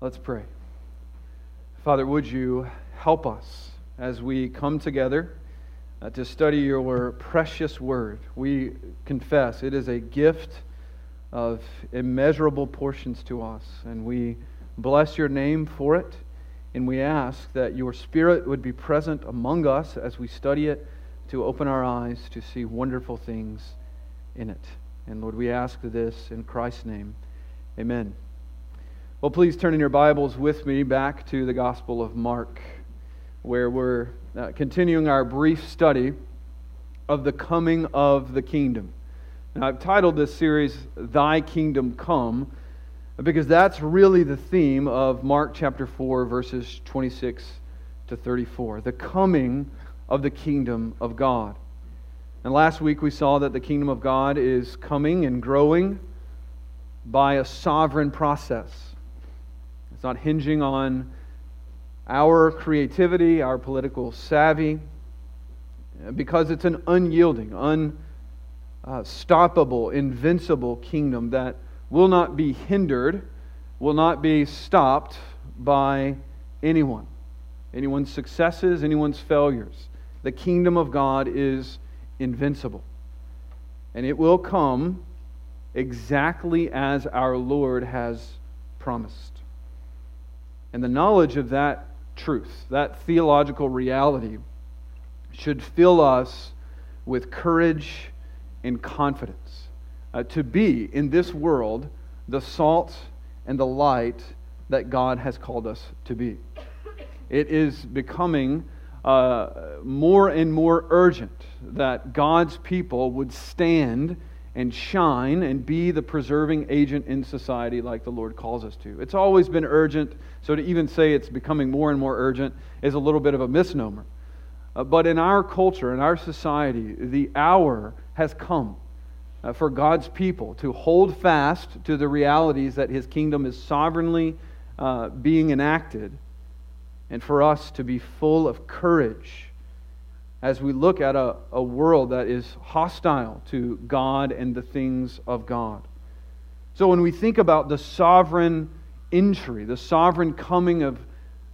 Let's pray. Father, would you help us as we come together uh, to study your precious word? We confess it is a gift of immeasurable portions to us, and we bless your name for it. And we ask that your Spirit would be present among us as we study it to open our eyes to see wonderful things in it. And Lord, we ask this in Christ's name. Amen. Well, please turn in your Bibles with me back to the Gospel of Mark, where we're uh, continuing our brief study of the coming of the kingdom. Now, I've titled this series, Thy Kingdom Come because that's really the theme of Mark chapter 4, verses 26 to 34 the coming of the kingdom of God. And last week we saw that the kingdom of God is coming and growing by a sovereign process. It's not hinging on our creativity, our political savvy, because it's an unyielding, unstoppable, invincible kingdom that will not be hindered, will not be stopped by anyone, anyone's successes, anyone's failures. The kingdom of God is invincible. And it will come exactly as our Lord has promised. And the knowledge of that truth, that theological reality, should fill us with courage and confidence uh, to be in this world the salt and the light that God has called us to be. It is becoming uh, more and more urgent that God's people would stand and shine and be the preserving agent in society like the Lord calls us to. It's always been urgent, so to even say it's becoming more and more urgent is a little bit of a misnomer. Uh, but in our culture, in our society, the hour has come uh, for God's people to hold fast to the realities that His kingdom is sovereignly uh, being enacted, and for us to be full of courage as we look at a, a world that is hostile to God and the things of God. So, when we think about the sovereign entry, the sovereign coming of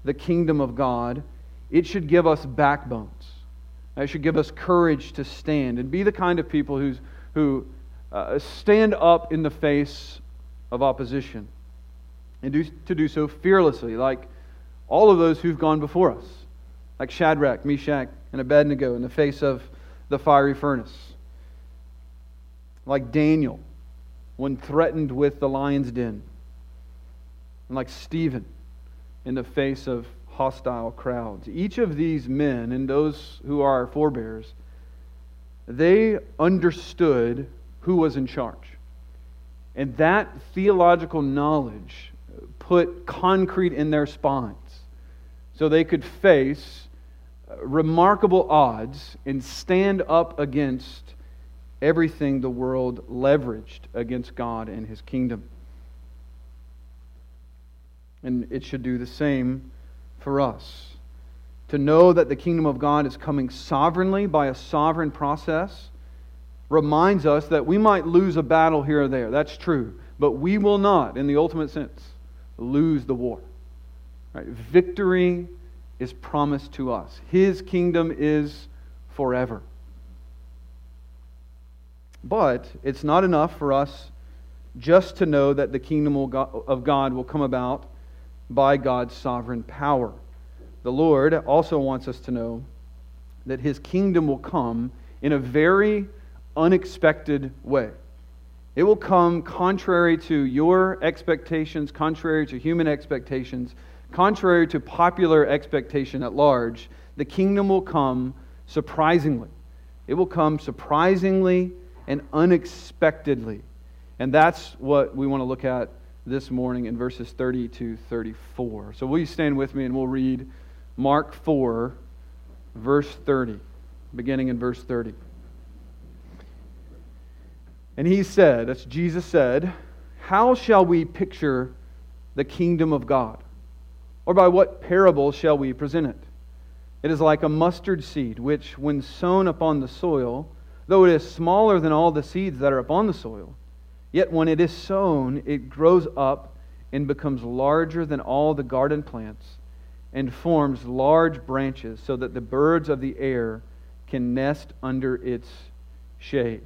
the kingdom of God, it should give us backbones. It should give us courage to stand and be the kind of people who's, who uh, stand up in the face of opposition and do, to do so fearlessly, like all of those who've gone before us, like Shadrach, Meshach, and Abednego in the face of the fiery furnace, like Daniel when threatened with the lion's den, and like Stephen in the face of hostile crowds. Each of these men and those who are our forebears, they understood who was in charge. And that theological knowledge put concrete in their spines so they could face remarkable odds and stand up against everything the world leveraged against God and his kingdom. And it should do the same for us. To know that the kingdom of God is coming sovereignly by a sovereign process reminds us that we might lose a battle here or there. That's true. But we will not, in the ultimate sense, lose the war. Right? Victory is promised to us, His kingdom is forever. But it's not enough for us just to know that the kingdom of God will come about by God's sovereign power. The Lord also wants us to know that His kingdom will come in a very unexpected way. It will come contrary to your expectations, contrary to human expectations, contrary to popular expectation at large. The kingdom will come surprisingly. It will come surprisingly and unexpectedly. And that's what we want to look at this morning in verses 30 to 34. So will you stand with me and we'll read Mark 4, verse 30, beginning in verse 30. And he said, as Jesus said, How shall we picture the kingdom of God? Or by what parable shall we present it? It is like a mustard seed, which, when sown upon the soil, though it is smaller than all the seeds that are upon the soil, yet when it is sown, it grows up and becomes larger than all the garden plants and forms large branches so that the birds of the air can nest under its shade.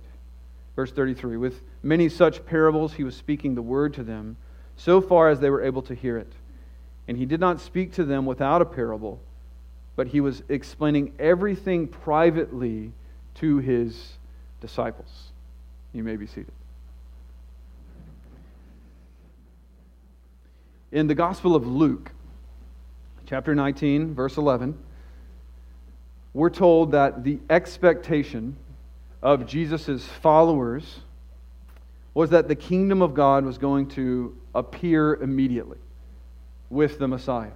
Verse 33 With many such parables, he was speaking the word to them, so far as they were able to hear it. And he did not speak to them without a parable, but he was explaining everything privately to his disciples. You may be seated. In the Gospel of Luke, chapter 19, verse 11, we're told that the expectation of Jesus' followers was that the kingdom of God was going to appear immediately with the Messiah.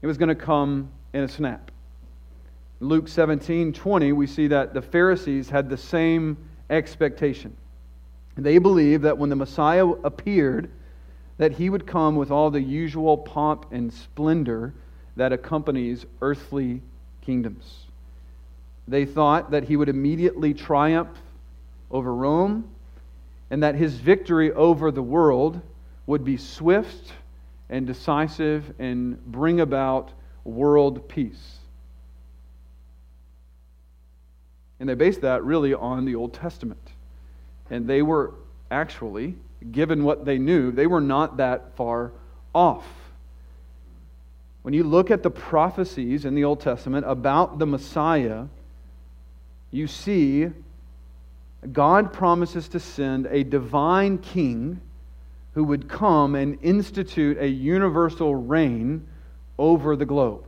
It was going to come in a snap. Luke 17 20, we see that the Pharisees had the same expectation. They believed that when the Messiah appeared, that he would come with all the usual pomp and splendor that accompanies earthly kingdoms. They thought that he would immediately triumph over Rome and that his victory over the world would be swift and decisive and bring about world peace. And they based that really on the Old Testament. And they were actually given what they knew, they were not that far off. When you look at the prophecies in the Old Testament about the Messiah, you see God promises to send a divine king who would come and institute a universal reign over the globe.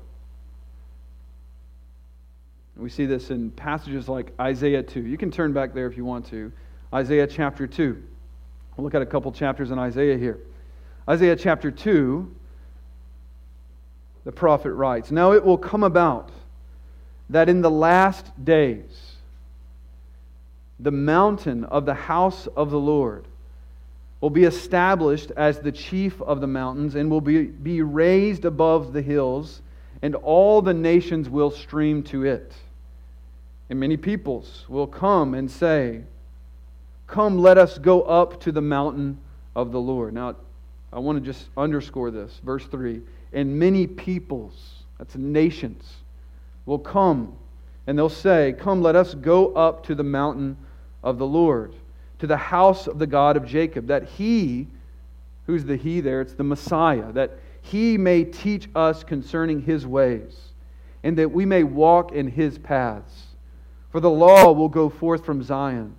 We see this in passages like Isaiah 2. You can turn back there if you want to. Isaiah chapter 2. We'll look at a couple chapters in Isaiah here. Isaiah chapter 2, the prophet writes Now it will come about that in the last days, the mountain of the house of the Lord will be established as the chief of the mountains and will be, be raised above the hills, and all the nations will stream to it. And many peoples will come and say, Come, let us go up to the mountain of the Lord. Now, I want to just underscore this. Verse 3 And many peoples, that's nations, will come and they'll say, Come, let us go up to the mountain of the Lord, to the house of the God of Jacob, that he, who's the he there? It's the Messiah, that he may teach us concerning his ways, and that we may walk in his paths. For the law will go forth from Zion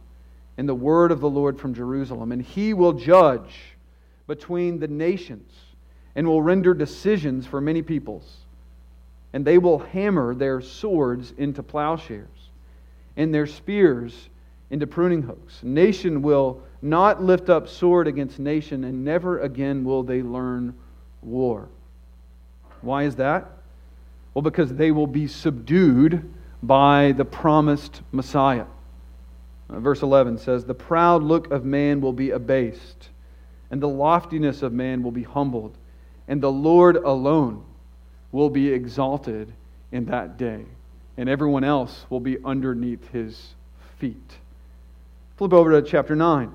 and the word of the Lord from Jerusalem. And he will judge between the nations and will render decisions for many peoples. And they will hammer their swords into plowshares and their spears into pruning hooks. Nation will not lift up sword against nation, and never again will they learn war. Why is that? Well, because they will be subdued by the promised Messiah. Uh, verse 11 says, The proud look of man will be abased, and the loftiness of man will be humbled, and the Lord alone will be exalted in that day, and everyone else will be underneath his feet. Flip over to chapter 9.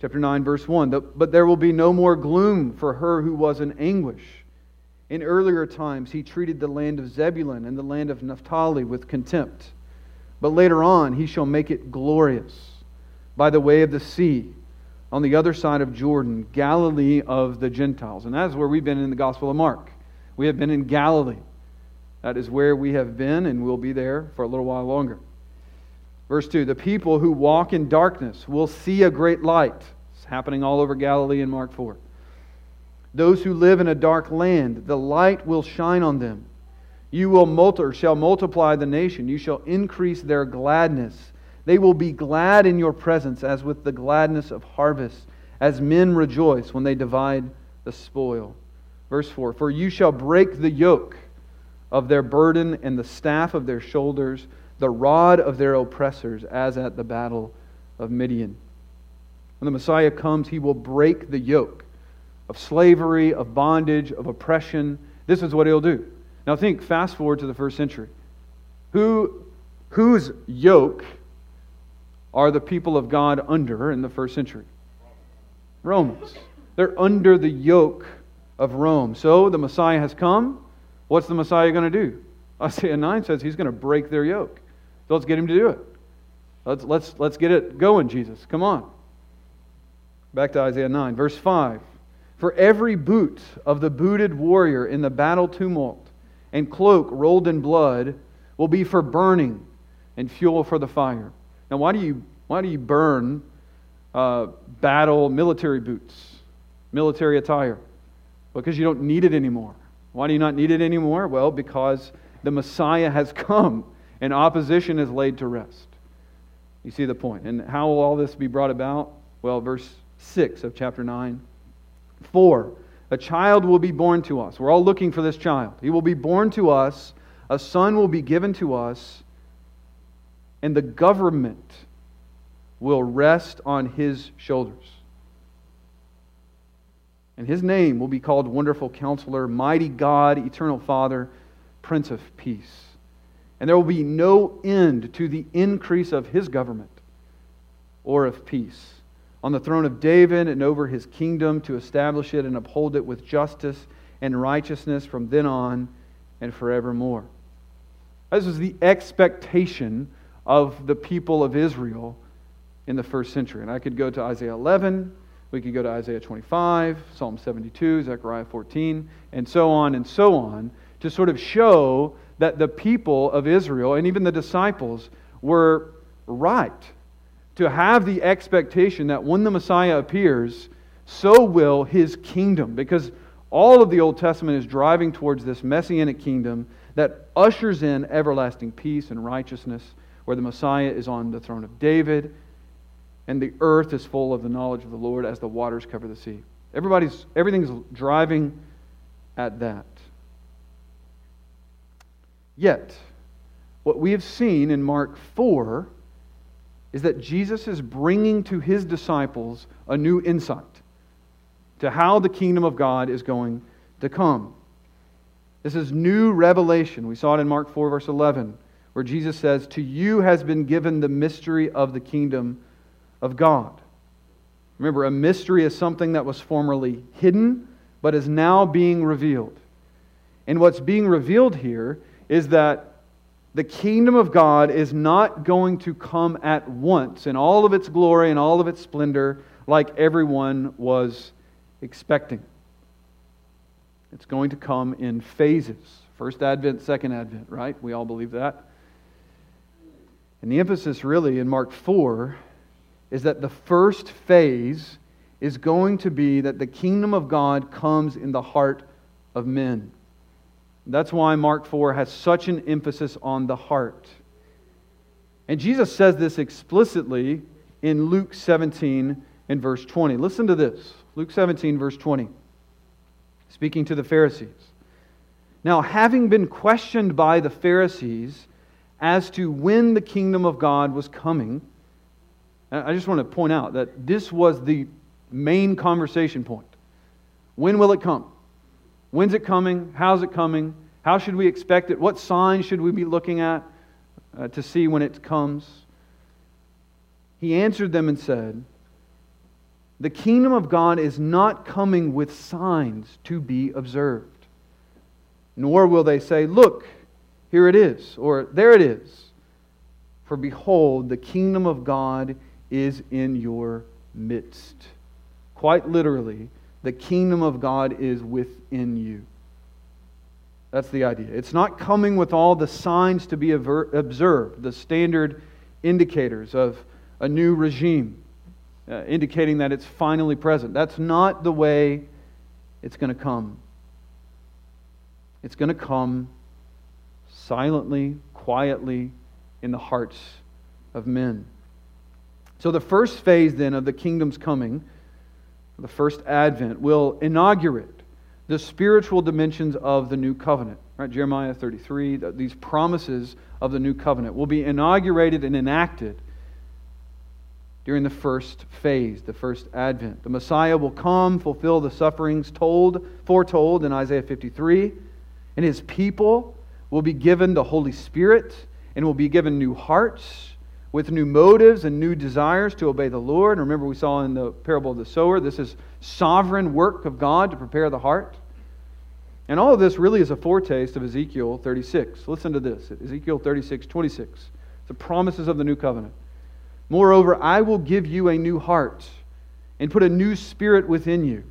Chapter 9, verse 1. But there will be no more gloom for her who was in anguish. In earlier times, he treated the land of Zebulun and the land of Naphtali with contempt. But later on, he shall make it glorious by the way of the sea on the other side of Jordan, Galilee of the Gentiles. And that's where we've been in the Gospel of Mark. We have been in Galilee. That is where we have been, and we'll be there for a little while longer. Verse 2 The people who walk in darkness will see a great light. It's happening all over Galilee in Mark 4. Those who live in a dark land, the light will shine on them. You will multi- shall multiply the nation. You shall increase their gladness. They will be glad in your presence, as with the gladness of harvest, as men rejoice when they divide the spoil. Verse 4 For you shall break the yoke of their burden and the staff of their shoulders, the rod of their oppressors, as at the battle of Midian. When the Messiah comes, he will break the yoke of slavery, of bondage, of oppression. This is what he'll do. Now think, fast forward to the first century. Who, whose yoke are the people of God under in the first century? Romans. They're under the yoke of Rome. So the Messiah has come. What's the Messiah going to do? Isaiah 9 says he's going to break their yoke. So let's get him to do it. Let's, let's, let's get it going, Jesus. Come on. Back to Isaiah 9, verse 5. For every boot of the booted warrior in the battle tumult and cloak rolled in blood will be for burning and fuel for the fire. Now, why do you, why do you burn uh, battle military boots, military attire? Because you don't need it anymore. Why do you not need it anymore? Well, because the Messiah has come and opposition is laid to rest. You see the point. And how will all this be brought about? Well, verse 6 of chapter 9. For a child will be born to us. We're all looking for this child. He will be born to us, a son will be given to us, and the government will rest on his shoulders. And his name will be called Wonderful Counselor, Mighty God, Eternal Father, Prince of Peace. And there will be no end to the increase of his government or of peace on the throne of David and over his kingdom to establish it and uphold it with justice and righteousness from then on and forevermore. This was the expectation of the people of Israel in the first century. And I could go to Isaiah 11, we could go to Isaiah 25, Psalm 72, Zechariah 14, and so on and so on to sort of show that the people of Israel and even the disciples were right to have the expectation that when the Messiah appears, so will his kingdom. Because all of the Old Testament is driving towards this messianic kingdom that ushers in everlasting peace and righteousness, where the Messiah is on the throne of David and the earth is full of the knowledge of the Lord as the waters cover the sea. Everybody's everything's driving at that. Yet, what we have seen in Mark 4 is that Jesus is bringing to his disciples a new insight to how the kingdom of God is going to come. This is new revelation. We saw it in Mark 4, verse 11, where Jesus says, To you has been given the mystery of the kingdom of God. Remember, a mystery is something that was formerly hidden, but is now being revealed. And what's being revealed here is that the kingdom of God is not going to come at once in all of its glory and all of its splendor like everyone was expecting. It's going to come in phases. First Advent, second Advent, right? We all believe that. And the emphasis really in Mark 4 is that the first phase is going to be that the kingdom of God comes in the heart of men. That's why Mark 4 has such an emphasis on the heart. And Jesus says this explicitly in Luke 17 and verse 20. Listen to this Luke 17, verse 20, speaking to the Pharisees. Now, having been questioned by the Pharisees as to when the kingdom of God was coming, I just want to point out that this was the main conversation point. When will it come? When's it coming? How's it coming? How should we expect it? What signs should we be looking at uh, to see when it comes? He answered them and said, The kingdom of God is not coming with signs to be observed, nor will they say, Look, here it is, or there it is. For behold, the kingdom of God is in your midst. Quite literally, the kingdom of God is within you. That's the idea. It's not coming with all the signs to be observed, the standard indicators of a new regime, uh, indicating that it's finally present. That's not the way it's going to come. It's going to come silently, quietly in the hearts of men. So, the first phase then of the kingdom's coming the first advent, will inaugurate the spiritual dimensions of the new covenant. Right? Jeremiah 33, these promises of the new covenant will be inaugurated and enacted during the first phase, the first advent. The Messiah will come, fulfill the sufferings told, foretold in Isaiah 53, and his people will be given the Holy Spirit and will be given new hearts with new motives and new desires to obey the Lord. And Remember, we saw in the parable of the sower, this is sovereign work of God to prepare the heart. And all of this really is a foretaste of Ezekiel 36. Listen to this Ezekiel 36, 26. The promises of the new covenant. Moreover, I will give you a new heart and put a new spirit within you,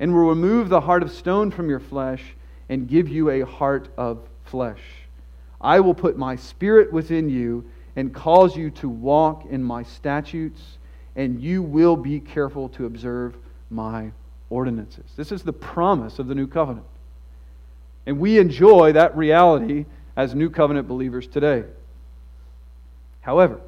and will remove the heart of stone from your flesh and give you a heart of flesh. I will put my spirit within you and cause you to walk in my statutes, and you will be careful to observe my ordinances. This is the promise of the new covenant. And we enjoy that reality as new covenant believers today. However,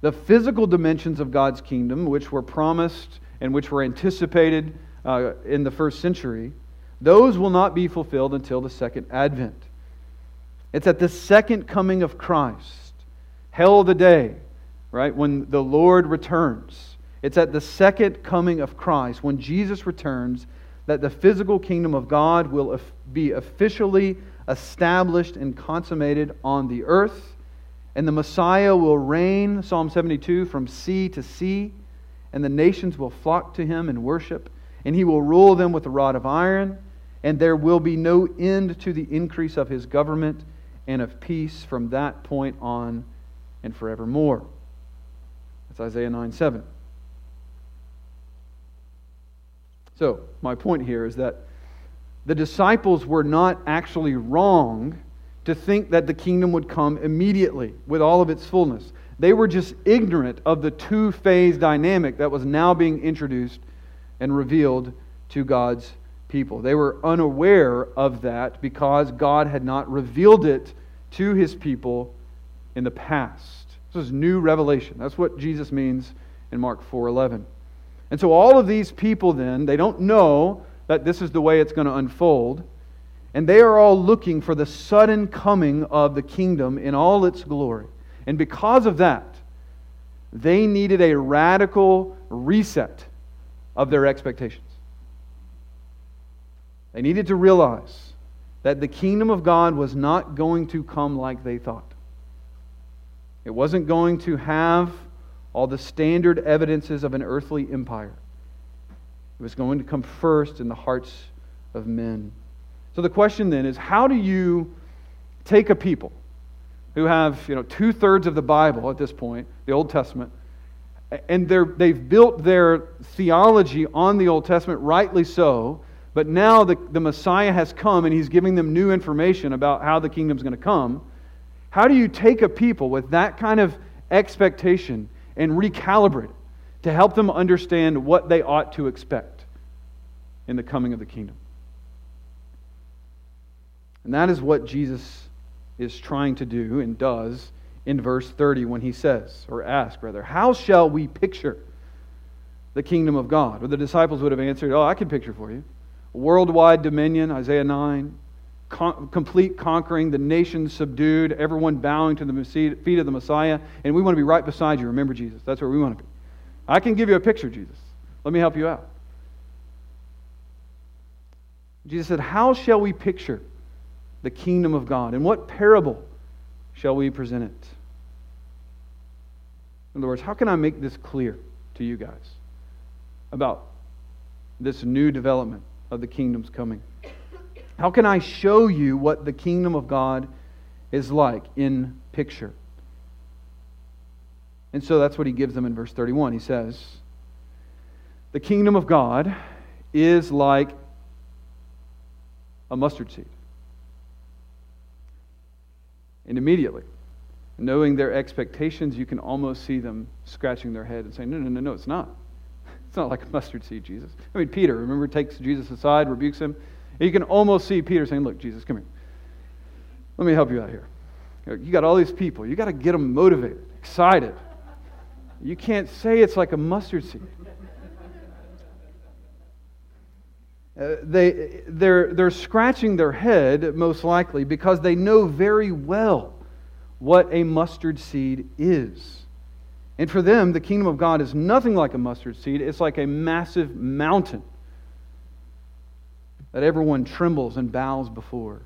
the physical dimensions of God's kingdom, which were promised and which were anticipated uh, in the first century, those will not be fulfilled until the second advent. It's at the second coming of Christ, hell the day, right, when the Lord returns. It's at the second coming of Christ, when Jesus returns, that the physical kingdom of God will be officially established and consummated on the earth and the Messiah will reign, Psalm 72, from sea to sea, and the nations will flock to him and worship, and he will rule them with a rod of iron, and there will be no end to the increase of his government and of peace from that point on and forevermore. That's Isaiah 9 7. So, my point here is that the disciples were not actually wrong to think that the kingdom would come immediately with all of its fullness. They were just ignorant of the two phase dynamic that was now being introduced and revealed to God's people. They were unaware of that because God had not revealed it to his people in the past. This is new revelation. That's what Jesus means in Mark 4:11. And so all of these people then, they don't know that this is the way it's going to unfold. And they are all looking for the sudden coming of the kingdom in all its glory. And because of that, they needed a radical reset of their expectations. They needed to realize that the kingdom of God was not going to come like they thought. It wasn't going to have all the standard evidences of an earthly empire. It was going to come first in the hearts of men. So the question then is how do you take a people who have you know, two thirds of the Bible at this point, the Old Testament, and they've built their theology on the Old Testament, rightly so, but now the, the Messiah has come and he's giving them new information about how the kingdom's going to come. How do you take a people with that kind of expectation and recalibrate it to help them understand what they ought to expect in the coming of the kingdom? And that is what Jesus is trying to do and does in verse 30 when he says, or asks rather, How shall we picture the kingdom of God? Or the disciples would have answered, Oh, I can picture for you. Worldwide dominion, Isaiah 9, con- complete conquering, the nations subdued, everyone bowing to the feet of the Messiah, and we want to be right beside you. Remember Jesus. That's where we want to be. I can give you a picture, Jesus. Let me help you out. Jesus said, How shall we picture the kingdom of God? In what parable shall we present it? In other words, how can I make this clear to you guys about this new development of the kingdom's coming? How can I show you what the kingdom of God is like in picture? And so that's what he gives them in verse 31. He says, The kingdom of God is like a mustard seed and immediately, knowing their expectations, you can almost see them scratching their head and saying, No, no, no, no, it's not. It's not like a mustard seed, Jesus. I mean, Peter, remember, takes Jesus aside, rebukes him. You can almost see Peter saying, Look, Jesus, come here. Let me help you out here. You got all these people. You got to get them motivated, excited. You can't say it's like a mustard seed. Uh, they, they're, they're scratching their head, most likely, because they know very well what a mustard seed is. And for them, the kingdom of God is nothing like a mustard seed, it's like a massive mountain that everyone trembles and bows before.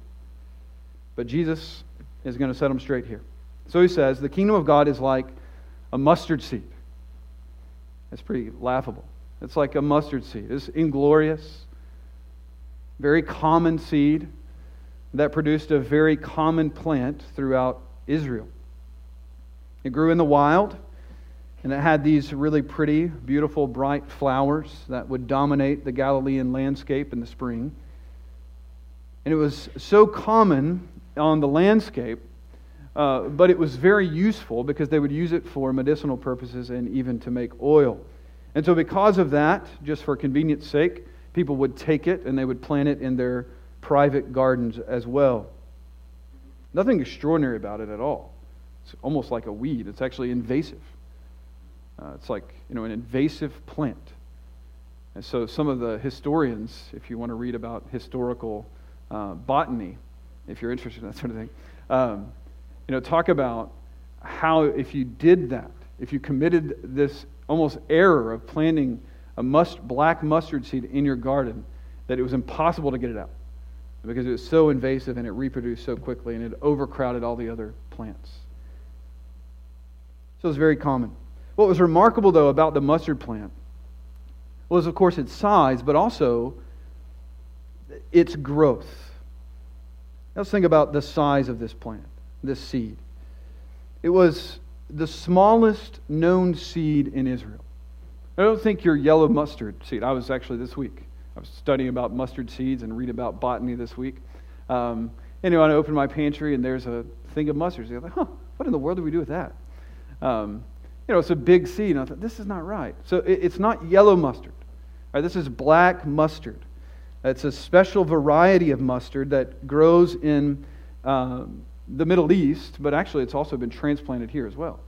But Jesus is going to set them straight here. So he says, the kingdom of God is like a mustard seed. That's pretty laughable. It's like a mustard seed. It's inglorious, very common seed that produced a very common plant throughout Israel. It grew in the wild, and it had these really pretty, beautiful, bright flowers that would dominate the Galilean landscape in the spring. And it was so common on the landscape, uh, but it was very useful because they would use it for medicinal purposes and even to make oil. And so, because of that, just for convenience sake, people would take it and they would plant it in their private gardens as well. Nothing extraordinary about it at all. It's almost like a weed, it's actually invasive. Uh, it's like you know an invasive plant. And so some of the historians, if you want to read about historical uh, botany, if you're interested in that sort of thing, um, you know, talk about how if you did that, if you committed this almost error of planting a must, black mustard seed in your garden, that it was impossible to get it out because it was so invasive and it reproduced so quickly and it overcrowded all the other plants. So it was very common. What was remarkable, though, about the mustard plant was, of course, its size, but also its growth. Let's think about the size of this plant, this seed. It was the smallest known seed in Israel. I don't think your yellow mustard seed. I was actually this week. I was studying about mustard seeds and read about botany this week. Um, anyway, I opened my pantry and there's a thing of mustard. I was like, huh, what in the world do we do with that? Um, you know, it's a big seed. And I thought, this is not right. So it, it's not yellow mustard. Right? This is black mustard. It's a special variety of mustard that grows in um, the Middle East, but actually it's also been transplanted here as well.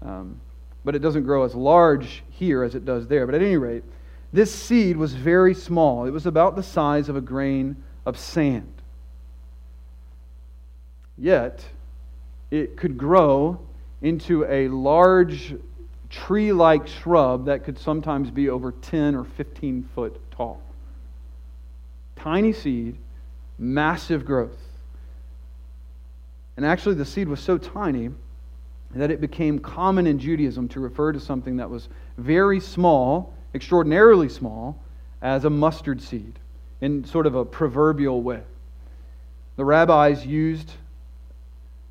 Um, but it doesn't grow as large here as it does there. But at any rate, this seed was very small. It was about the size of a grain of sand. Yet, it could grow into a large tree like shrub that could sometimes be over 10 or 15 foot tall. Tiny seed, massive growth. And actually, the seed was so tiny that it became common in Judaism to refer to something that was very small, extraordinarily small, as a mustard seed in sort of a proverbial way. The rabbis used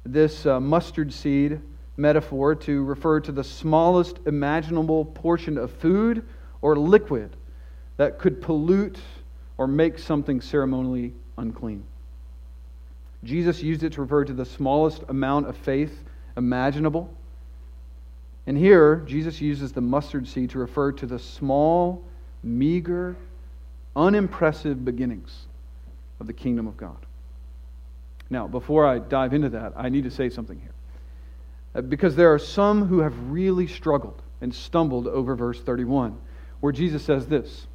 this uh, mustard seed metaphor to refer to the smallest imaginable portion of food or liquid that could pollute or make something ceremonially unclean. Jesus used it to refer to the smallest amount of faith imaginable. And here, Jesus uses the mustard seed to refer to the small, meager, unimpressive beginnings of the kingdom of God. Now, before I dive into that, I need to say something here. Uh, because there are some who have really struggled and stumbled over verse 31, where Jesus says this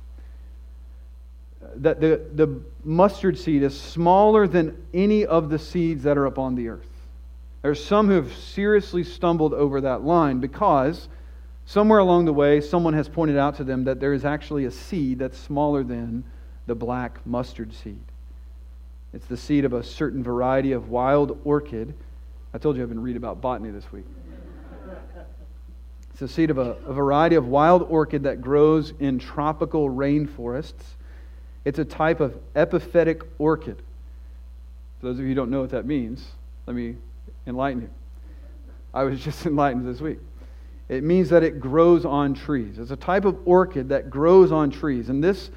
that the, the mustard seed is smaller than any of the seeds that are upon the earth. There are some who have seriously stumbled over that line because somewhere along the way, someone has pointed out to them that there is actually a seed that's smaller than the black mustard seed. It's the seed of a certain variety of wild orchid. I told you I've been reading about botany this week. It's the seed of a, a variety of wild orchid that grows in tropical rainforests. It's a type of epiphytic orchid. For those of you who don't know what that means, let me enlighten you. I was just enlightened this week. It means that it grows on trees. It's a type of orchid that grows on trees. And this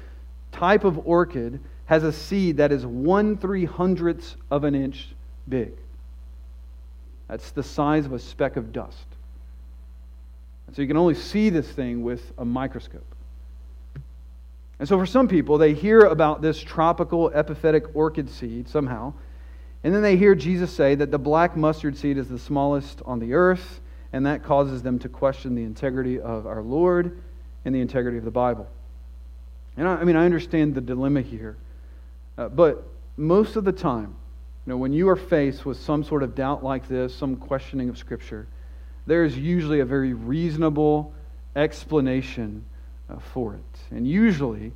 type of orchid has a seed that is one three hundredths of an inch big. That's the size of a speck of dust. And so you can only see this thing with a microscope. And so for some people, they hear about this tropical epiphytic orchid seed somehow, and then they hear Jesus say that the black mustard seed is the smallest on the earth, and that causes them to question the integrity of our Lord and the integrity of the Bible. And I, I mean, I understand the dilemma here, uh, but most of the time, know, when you are faced with some sort of doubt like this, some questioning of Scripture, there is usually a very reasonable explanation uh, for it. And usually,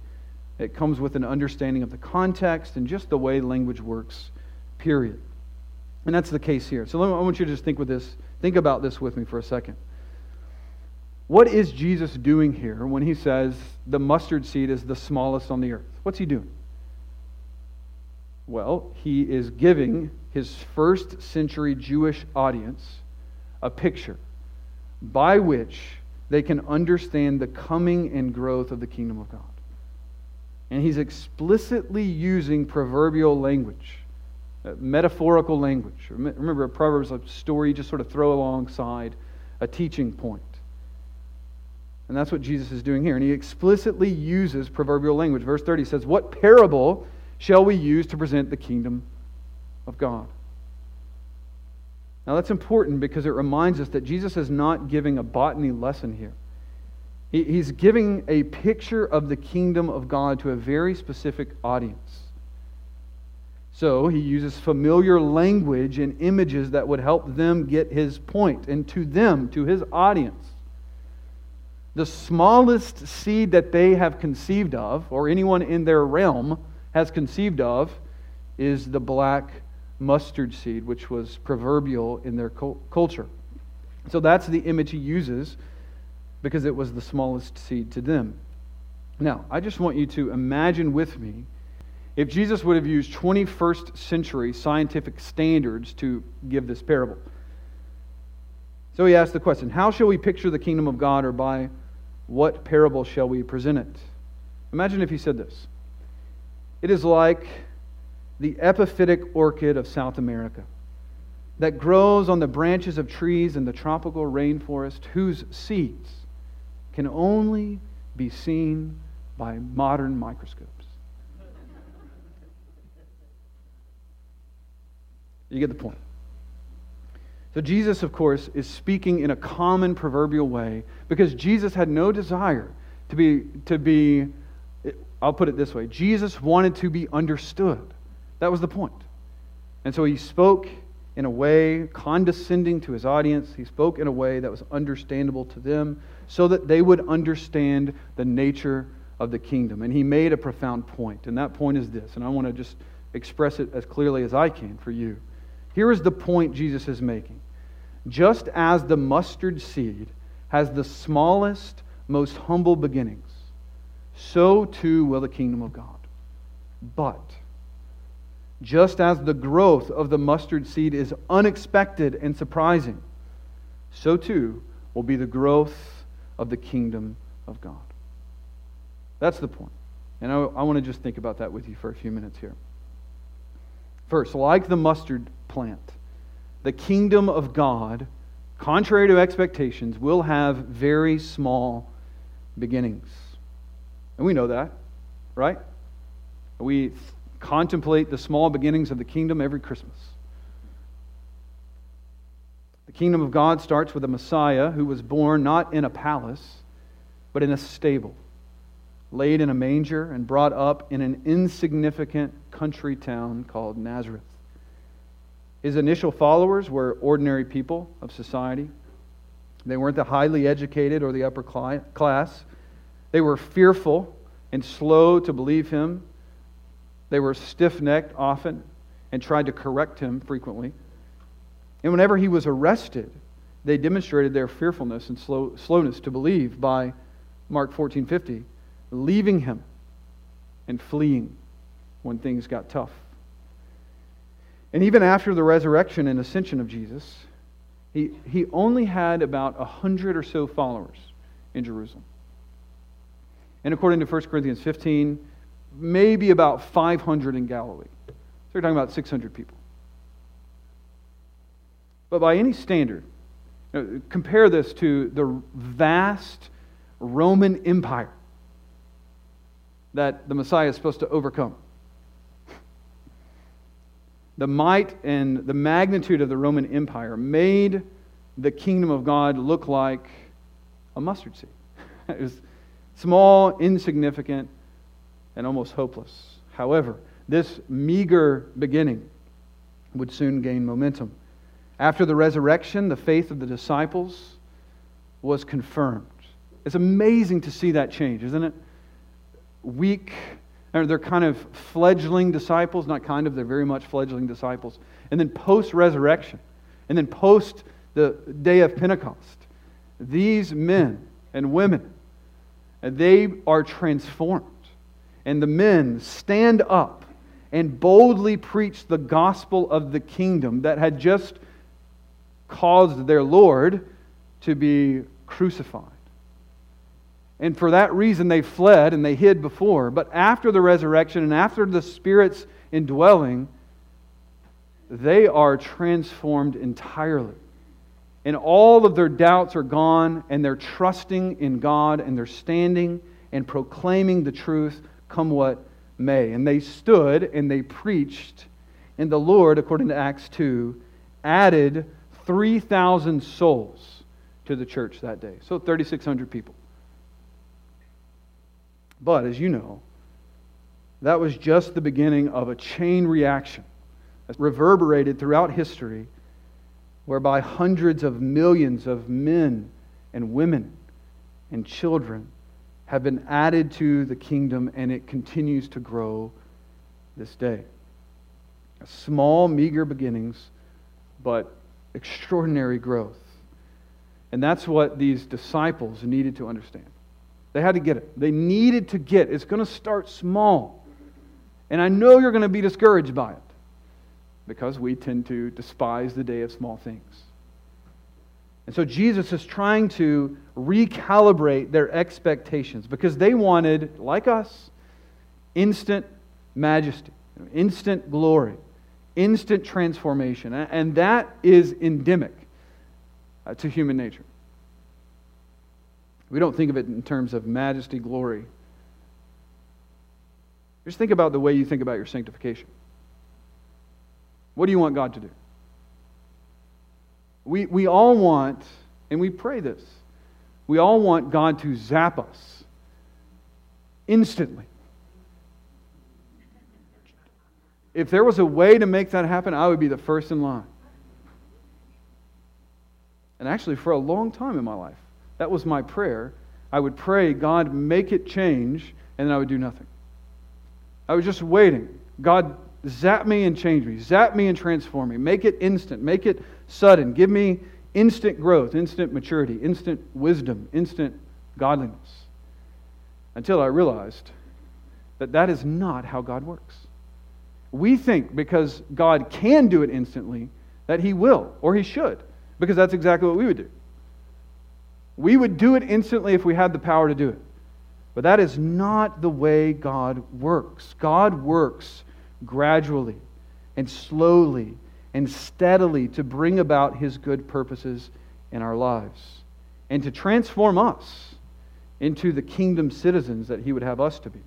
it comes with an understanding of the context and just the way language works period. And that's the case here. So me, I want you to just think with this, think about this with me for a second. What is Jesus doing here when he says the mustard seed is the smallest on the earth? What's he doing? Well, he is giving his first century Jewish audience a picture by which they can understand the coming and growth of the kingdom of God. And he's explicitly using proverbial language, uh, metaphorical language. Remember, a proverb is a story you just sort of throw alongside a teaching point. And that's what Jesus is doing here. And he explicitly uses proverbial language. Verse 30 says, What parable shall we use to present the kingdom of God? Now, that's important because it reminds us that Jesus is not giving a botany lesson here. He's giving a picture of the kingdom of God to a very specific audience. So he uses familiar language and images that would help them get his point, and to them, to his audience. The smallest seed that they have conceived of, or anyone in their realm has conceived of, is the black mustard seed, which was proverbial in their culture. So that's the image he uses because it was the smallest seed to them. Now, I just want you to imagine with me if Jesus would have used 21st century scientific standards to give this parable. So he asked the question How shall we picture the kingdom of God, or by what parable shall we present it? Imagine if he said this It is like the epiphytic orchid of South America that grows on the branches of trees in the tropical rainforest, whose seeds can only be seen by modern microscopes. You get the point. So, Jesus, of course, is speaking in a common proverbial way because Jesus had no desire to be, to be, I'll put it this way Jesus wanted to be understood. That was the point. And so he spoke in a way condescending to his audience. He spoke in a way that was understandable to them so that they would understand the nature of the kingdom. And he made a profound point, and that point is this, and I want to just express it as clearly as I can for you. Here is the point Jesus is making. Just as the mustard seed has the smallest, most humble beginnings, so too will the kingdom of God. But, just as the growth of the mustard seed is unexpected and surprising, so too will be the growth of the kingdom of God. That's the point. And I, I want to just think about that with you for a few minutes here. First, like the mustard plant, the kingdom of God, contrary to expectations, will have very small beginnings. And we know that, right? We contemplate the small beginnings of the kingdom every Christmas. The kingdom of God starts with a Messiah who was born not in a palace, but in a stable, laid in a manger, and brought up in an insignificant country town called Nazareth. His initial followers were ordinary people of society. They weren't the highly educated or the upper class. They were fearful and slow to believe him. They were stiff necked often and tried to correct him frequently. And whenever he was arrested, they demonstrated their fearfulness and slow, slowness to believe by Mark 14:50, leaving him and fleeing when things got tough. And even after the resurrection and ascension of Jesus, he, he only had about a hundred or so followers in Jerusalem. And according to 1 Corinthians 15, maybe about 500 in Galilee. So we're talking about 600 people. But by any standard, you know, compare this to the vast Roman Empire that the Messiah is supposed to overcome. The might and the magnitude of the Roman Empire made the kingdom of God look like a mustard seed. it was small, insignificant, and almost hopeless. However, this meager beginning would soon gain momentum. After the resurrection, the faith of the disciples was confirmed. It's amazing to see that change, isn't it? Week They're kind of fledgling disciples, not kind of, they're very much fledgling disciples. And then post resurrection, and then post the day of Pentecost, these men and women, they are transformed. And the men stand up and boldly preach the gospel of the kingdom that had just caused their Lord to be crucified. And for that reason, they fled and they hid before. But after the resurrection and after the Spirit's indwelling, they are transformed entirely. And all of their doubts are gone, and they're trusting in God, and they're standing and proclaiming the truth, come what may. And they stood and they preached, and the Lord, according to Acts 2, added 3,000 souls to the church that day. So 3,600 people. But as you know, that was just the beginning of a chain reaction that reverberated throughout history, whereby hundreds of millions of men and women and children have been added to the kingdom, and it continues to grow this day. Small, meager beginnings, but extraordinary growth. And that's what these disciples needed to understand. They had to get it. They needed to get it. It's going to start small. And I know you're going to be discouraged by it because we tend to despise the day of small things. And so Jesus is trying to recalibrate their expectations because they wanted, like us, instant majesty, instant glory, instant transformation. And that is endemic uh, to human nature. We don't think of it in terms of majesty, glory. Just think about the way you think about your sanctification. What do you want God to do? We, we all want, and we pray this, we all want God to zap us instantly. If there was a way to make that happen, I would be the first in line. And actually, for a long time in my life, that was my prayer. I would pray, God, make it change, and then I would do nothing. I was just waiting. God, zap me and change me. Zap me and transform me. Make it instant. Make it sudden. Give me instant growth, instant maturity, instant wisdom, instant godliness. Until I realized that that is not how God works. We think because God can do it instantly that He will or He should, because that's exactly what we would do. We would do it instantly if we had the power to do it. But that is not the way God works. God works gradually and slowly and steadily to bring about his good purposes in our lives and to transform us into the kingdom citizens that he would have us to be.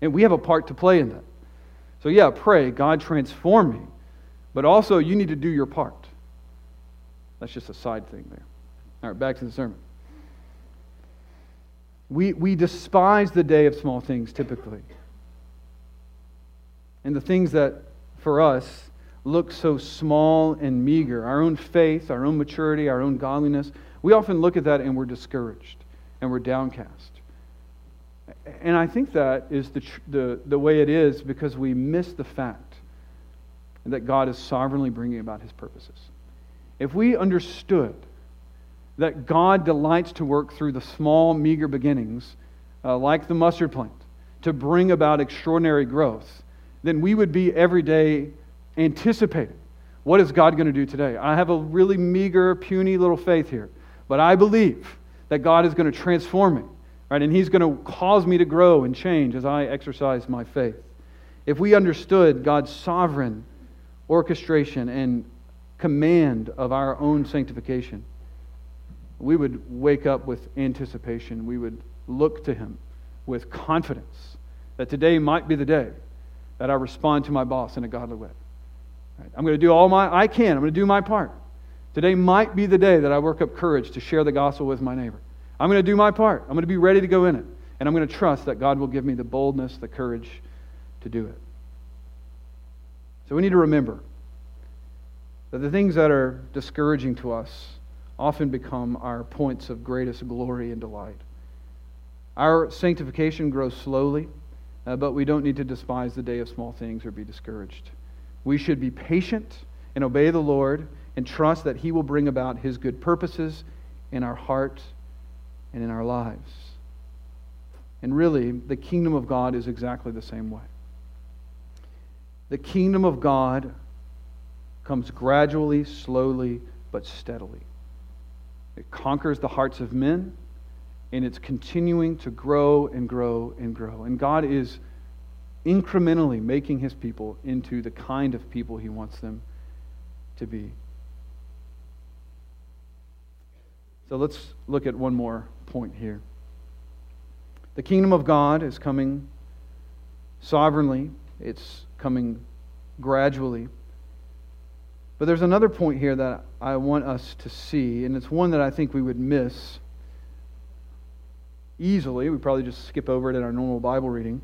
And we have a part to play in that. So, yeah, pray, God, transform me. But also, you need to do your part. That's just a side thing there. All right, back to the sermon. We, we despise the day of small things typically. And the things that, for us, look so small and meager our own faith, our own maturity, our own godliness we often look at that and we're discouraged and we're downcast. And I think that is the, the, the way it is because we miss the fact that God is sovereignly bringing about his purposes. If we understood that God delights to work through the small, meager beginnings, uh, like the mustard plant, to bring about extraordinary growth, then we would be every day anticipating what is God going to do today. I have a really meager, puny little faith here, but I believe that God is going to transform me, right? And He's going to cause me to grow and change as I exercise my faith. If we understood God's sovereign orchestration and command of our own sanctification, we would wake up with anticipation. We would look to Him with confidence that today might be the day that I respond to my boss in a godly way. Right? I'm going to do all my I can. I'm going to do my part. Today might be the day that I work up courage to share the gospel with my neighbor. I'm going to do my part. I'm going to be ready to go in it. And I'm going to trust that God will give me the boldness, the courage to do it. So we need to remember that the things that are discouraging to us often become our points of greatest glory and delight. Our sanctification grows slowly. Uh, but we don't need to despise the day of small things or be discouraged. We should be patient and obey the Lord and trust that He will bring about His good purposes in our heart and in our lives. And really, the kingdom of God is exactly the same way. The kingdom of God comes gradually, slowly, but steadily. It conquers the hearts of men, and it's continuing to grow and grow and grow. And God is incrementally making his people into the kind of people he wants them to be. So let's look at one more point here. The kingdom of God is coming sovereignly, it's coming gradually. But there's another point here that I want us to see, and it's one that I think we would miss easily. We probably just skip over it in our normal Bible reading.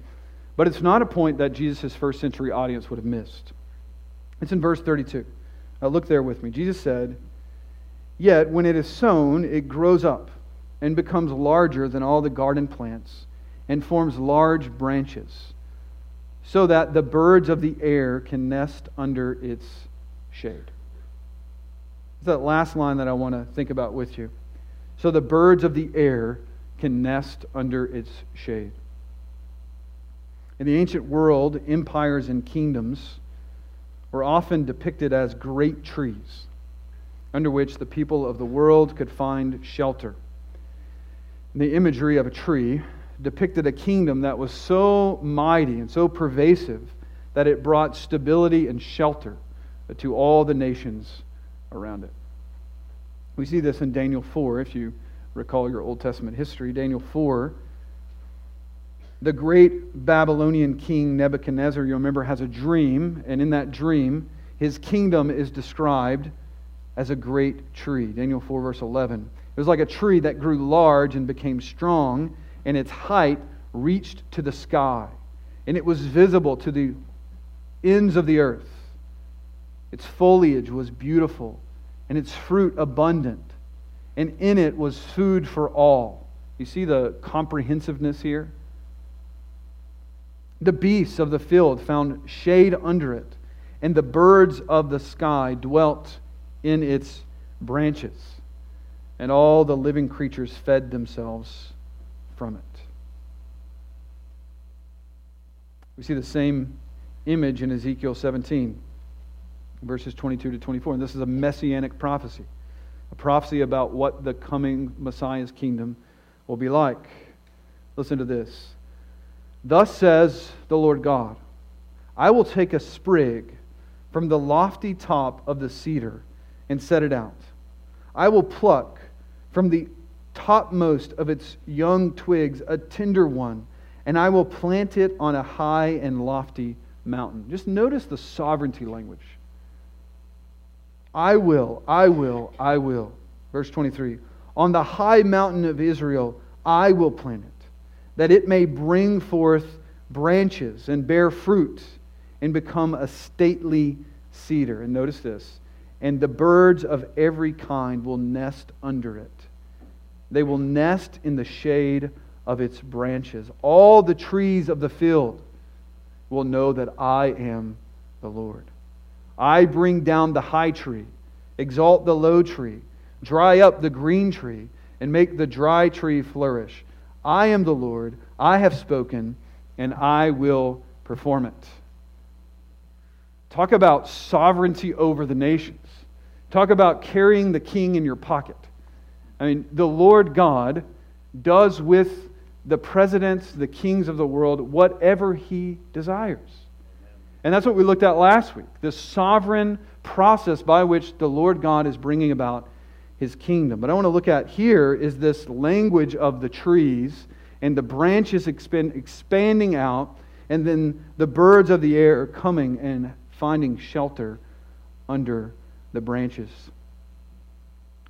But it's not a point that Jesus' first century audience would have missed. It's in verse 32. Now look there with me. Jesus said, Yet when it is sown, it grows up and becomes larger than all the garden plants and forms large branches, so that the birds of the air can nest under its shade. It's that last line that I want to think about with you. So the birds of the air can nest under its shade. In the ancient world, empires and kingdoms were often depicted as great trees under which the people of the world could find shelter. the imagery of a tree depicted a kingdom that was so mighty and so pervasive that it brought stability and shelter to all the nations around it. We see this in Daniel 4, if you recall your Old Testament history. Daniel 4, the great Babylonian king Nebuchadnezzar, you remember, has a dream, and in that dream, his kingdom is described as a great tree. Daniel 4, verse 11. It was like a tree that grew large and became strong, and its height reached to the sky, and it was visible to the ends of the earth. Its foliage was beautiful, and its fruit abundant, and in it was food for all. You see the comprehensiveness here? The beasts of the field found shade under it, and the birds of the sky dwelt in its branches, and all the living creatures fed themselves from it. We see the same image in Ezekiel 17, verses 22 to 24. And this is a messianic prophecy, a prophecy about what the coming Messiah's kingdom will be like. Listen to this. Thus says the Lord God I will take a sprig from the lofty top of the cedar and set it out. I will pluck from the topmost of its young twigs a tender one, and I will plant it on a high and lofty mountain. Just notice the sovereignty language. I will, I will, I will. Verse 23 On the high mountain of Israel, I will plant it, that it may bring forth branches and bear fruit and become a stately cedar. And notice this and the birds of every kind will nest under it. They will nest in the shade of its branches. All the trees of the field will know that I am the Lord. I bring down the high tree, exalt the low tree, dry up the green tree, and make the dry tree flourish. I am the Lord, I have spoken, and I will perform it. Talk about sovereignty over the nations. Talk about carrying the king in your pocket. I mean, the Lord God does with the presidents, the kings of the world, whatever he desires. And that's what we looked at last week this sovereign process by which the Lord God is bringing about his kingdom. But I want to look at here is this language of the trees and the branches expand, expanding out, and then the birds of the air coming and finding shelter under the branches.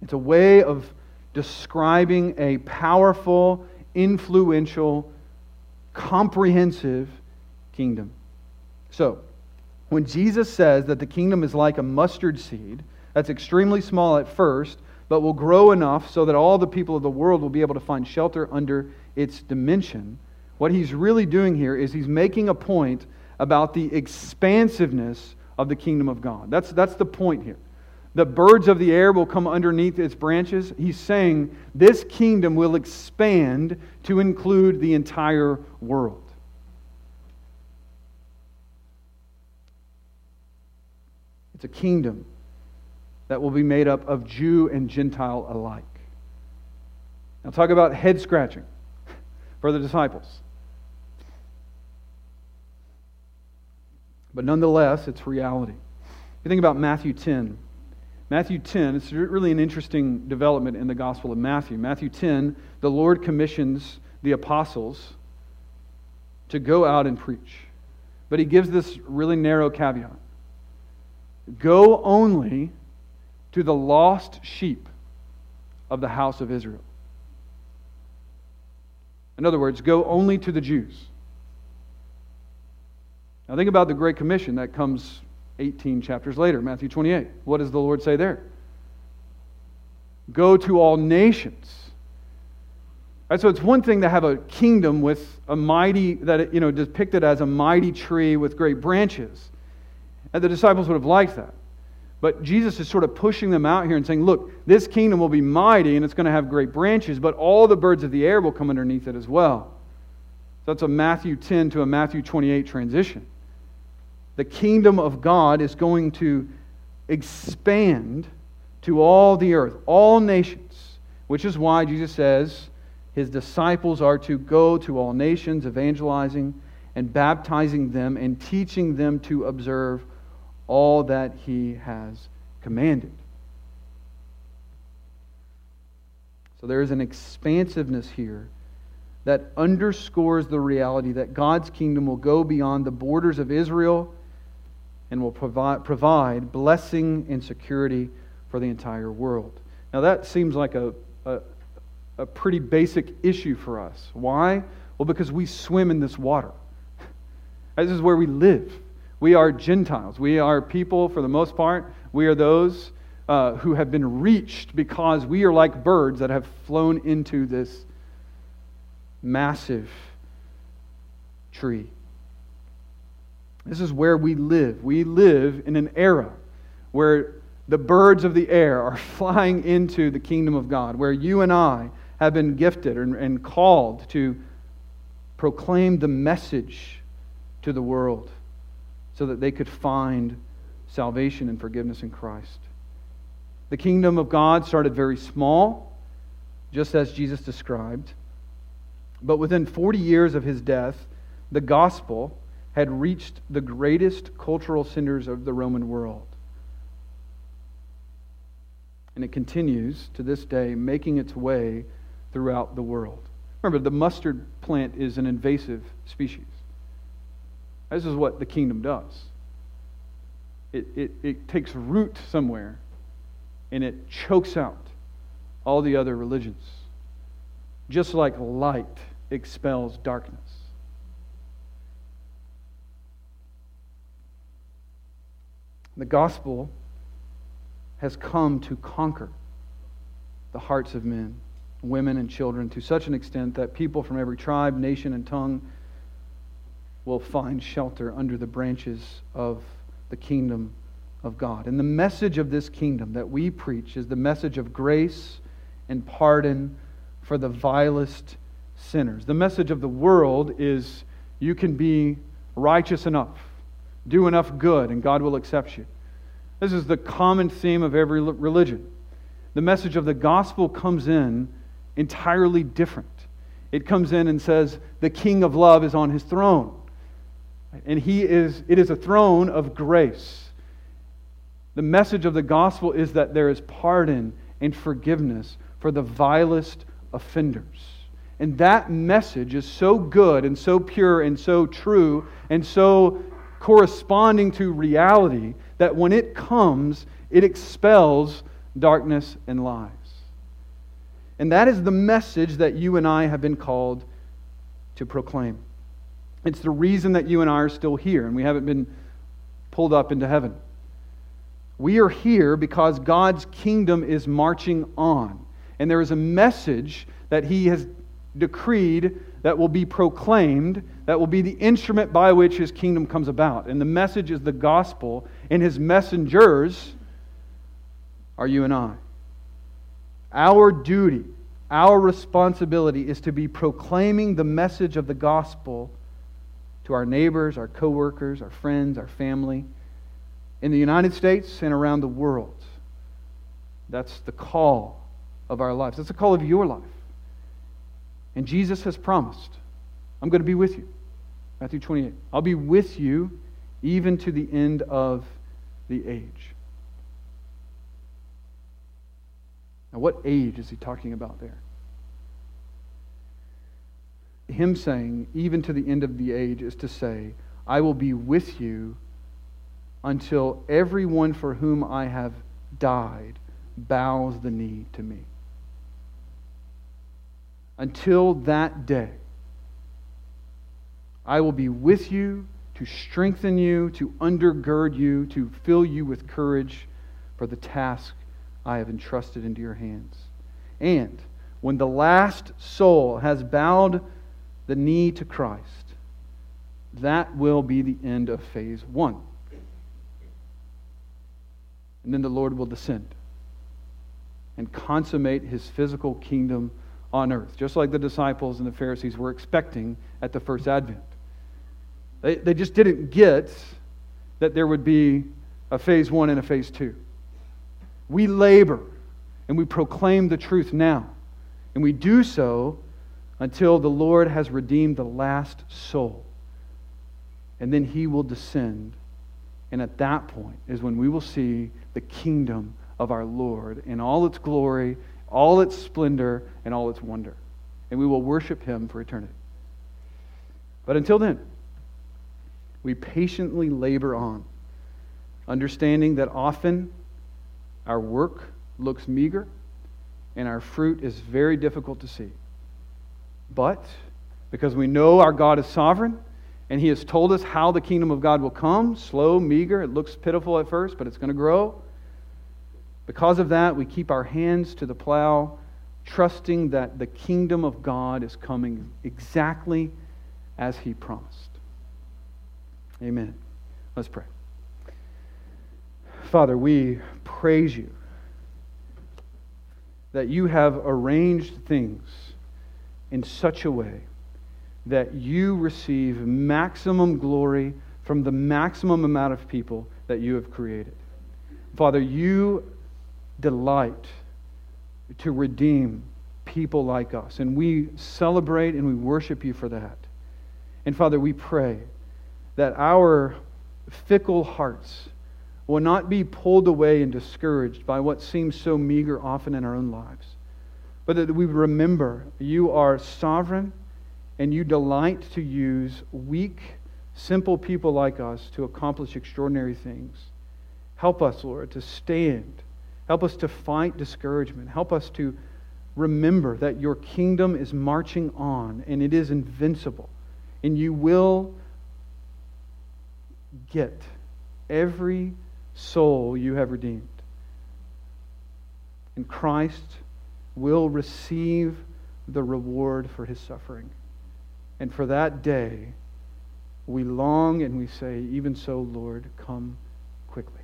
It's a way of describing a powerful, influential, comprehensive kingdom. So, when Jesus says that the kingdom is like a mustard seed, that's extremely small at first, but will grow enough so that all the people of the world will be able to find shelter under its dimension, What he's really doing here is he's making a point about the expansiveness of the kingdom of God. That's, that's the point here. The birds of the air will come underneath its branches. He's saying this kingdom will expand to include the entire world. It's a kingdom that will be made up of Jew and Gentile alike. Now, talk about head scratching for the disciples. But nonetheless, it's reality. If You think about Matthew 10. Matthew 10, it's really an interesting development in the Gospel of Matthew. Matthew 10, the Lord commissions the apostles to go out and preach. But he gives this really narrow caveat Go only to the lost sheep of the house of Israel. In other words, go only to the Jews. Now, think about the Great Commission that comes 18 chapters later, Matthew 28. What does the Lord say there? Go to all nations. Right, so it's one thing to have a kingdom with a mighty, that you know, depicted as a mighty tree with great branches. And the disciples would have liked that. But Jesus is sort of pushing them out here and saying, look, this kingdom will be mighty and it's going to have great branches, but all the birds of the air will come underneath it as well. So that's a Matthew 10 to a Matthew 28 transition. The kingdom of God is going to expand to all the earth, all nations, which is why Jesus says his disciples are to go to all nations, evangelizing and baptizing them and teaching them to observe all that he has commanded. So there is an expansiveness here that underscores the reality that God's kingdom will go beyond the borders of Israel and will provide, provide blessing and security for the entire world. Now, that seems like a, a, a pretty basic issue for us. Why? Well, because we swim in this water. This is where we live. We are Gentiles. We are people, for the most part, we are those uh, who have been reached because we are like birds that have flown into this massive tree. This is where we live. We live in an era where the birds of the air are flying into the kingdom of God, where you and I have been gifted and, and called to proclaim the message to the world so that they could find salvation and forgiveness in Christ. The kingdom of God started very small, just as Jesus described. But within 40 years of his death, the gospel had reached the greatest cultural centers of the Roman world. And it continues to this day, making its way throughout the world. Remember, the mustard plant is an invasive species. This is what the kingdom does it, it, it takes root somewhere and it chokes out all the other religions, just like light expels darkness. The gospel has come to conquer the hearts of men, women, and children to such an extent that people from every tribe, nation, and tongue will find shelter under the branches of the kingdom of God. And the message of this kingdom that we preach is the message of grace and pardon for the vilest sinners. The message of the world is you can be righteous enough, do enough good, and God will accept you. This is the common theme of every religion. The message of the gospel comes in entirely different. It comes in and says, The king of love is on his throne. And he is, it is a throne of grace. The message of the gospel is that there is pardon and forgiveness for the vilest offenders. And that message is so good and so pure and so true and so corresponding to reality that when it comes, it expels darkness and lies. And that is the message that you and I have been called to proclaim. It's the reason that you and I are still here and we haven't been pulled up into heaven. We are here because God's kingdom is marching on. And there is a message that He has decreed, that will be proclaimed, that will be the instrument by which his kingdom comes about. And the message is the gospel, and his messengers are you and I. Our duty, our responsibility is to be proclaiming the message of the gospel to our neighbors, our coworkers, our friends, our family in the United States and around the world. That's the call of our lives. That's the call of your life. And Jesus has promised, I'm going to be with you. Matthew 28. I'll be with you even to the end of the age. Now, what age is he talking about there? Him saying, even to the end of the age, is to say, I will be with you until everyone for whom I have died bows the knee to me. Until that day, I will be with you to strengthen you, to undergird you, to fill you with courage for the task I have entrusted into your hands. And when the last soul has bowed the knee to Christ, that will be the end of phase one. And then the Lord will descend and consummate his physical kingdom on earth, just like the disciples and the Pharisees were expecting at the first advent. They, they just didn't get that there would be a phase one and a phase two. We labor and we proclaim the truth now. And we do so until the Lord has redeemed the last soul. And then he will descend. And at that point is when we will see the kingdom of our Lord in all its glory, all its splendor, and all its wonder. And we will worship him for eternity. But until then, we patiently labor on, understanding that often our work looks meager, and our fruit is very difficult to see. But because we know our God is sovereign, and He has told us how the kingdom of God will come slow, meager, it looks pitiful at first, but it's going to grow. Because of that, we keep our hands to the plow, trusting that the kingdom of God is coming exactly as He promised. Amen. Let's pray. Father, we praise you that you have arranged things in such a way that you receive maximum glory from the maximum amount of people that you have created. Father, you delight to redeem people like us, and we celebrate and we worship you for that. And Father, we pray that our fickle hearts will not be pulled away and discouraged by what seems so meager often in our own lives, but that we remember you are sovereign and you delight to use weak, simple people like us to accomplish extraordinary things. Help us, Lord, to stand. Help us to fight discouragement. Help us to remember that your kingdom is marching on and it is invincible. And you will get every soul you have redeemed. In Christ will receive the reward for his suffering. And for that day, we long and we say, Even so, Lord, come quickly.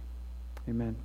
Amen.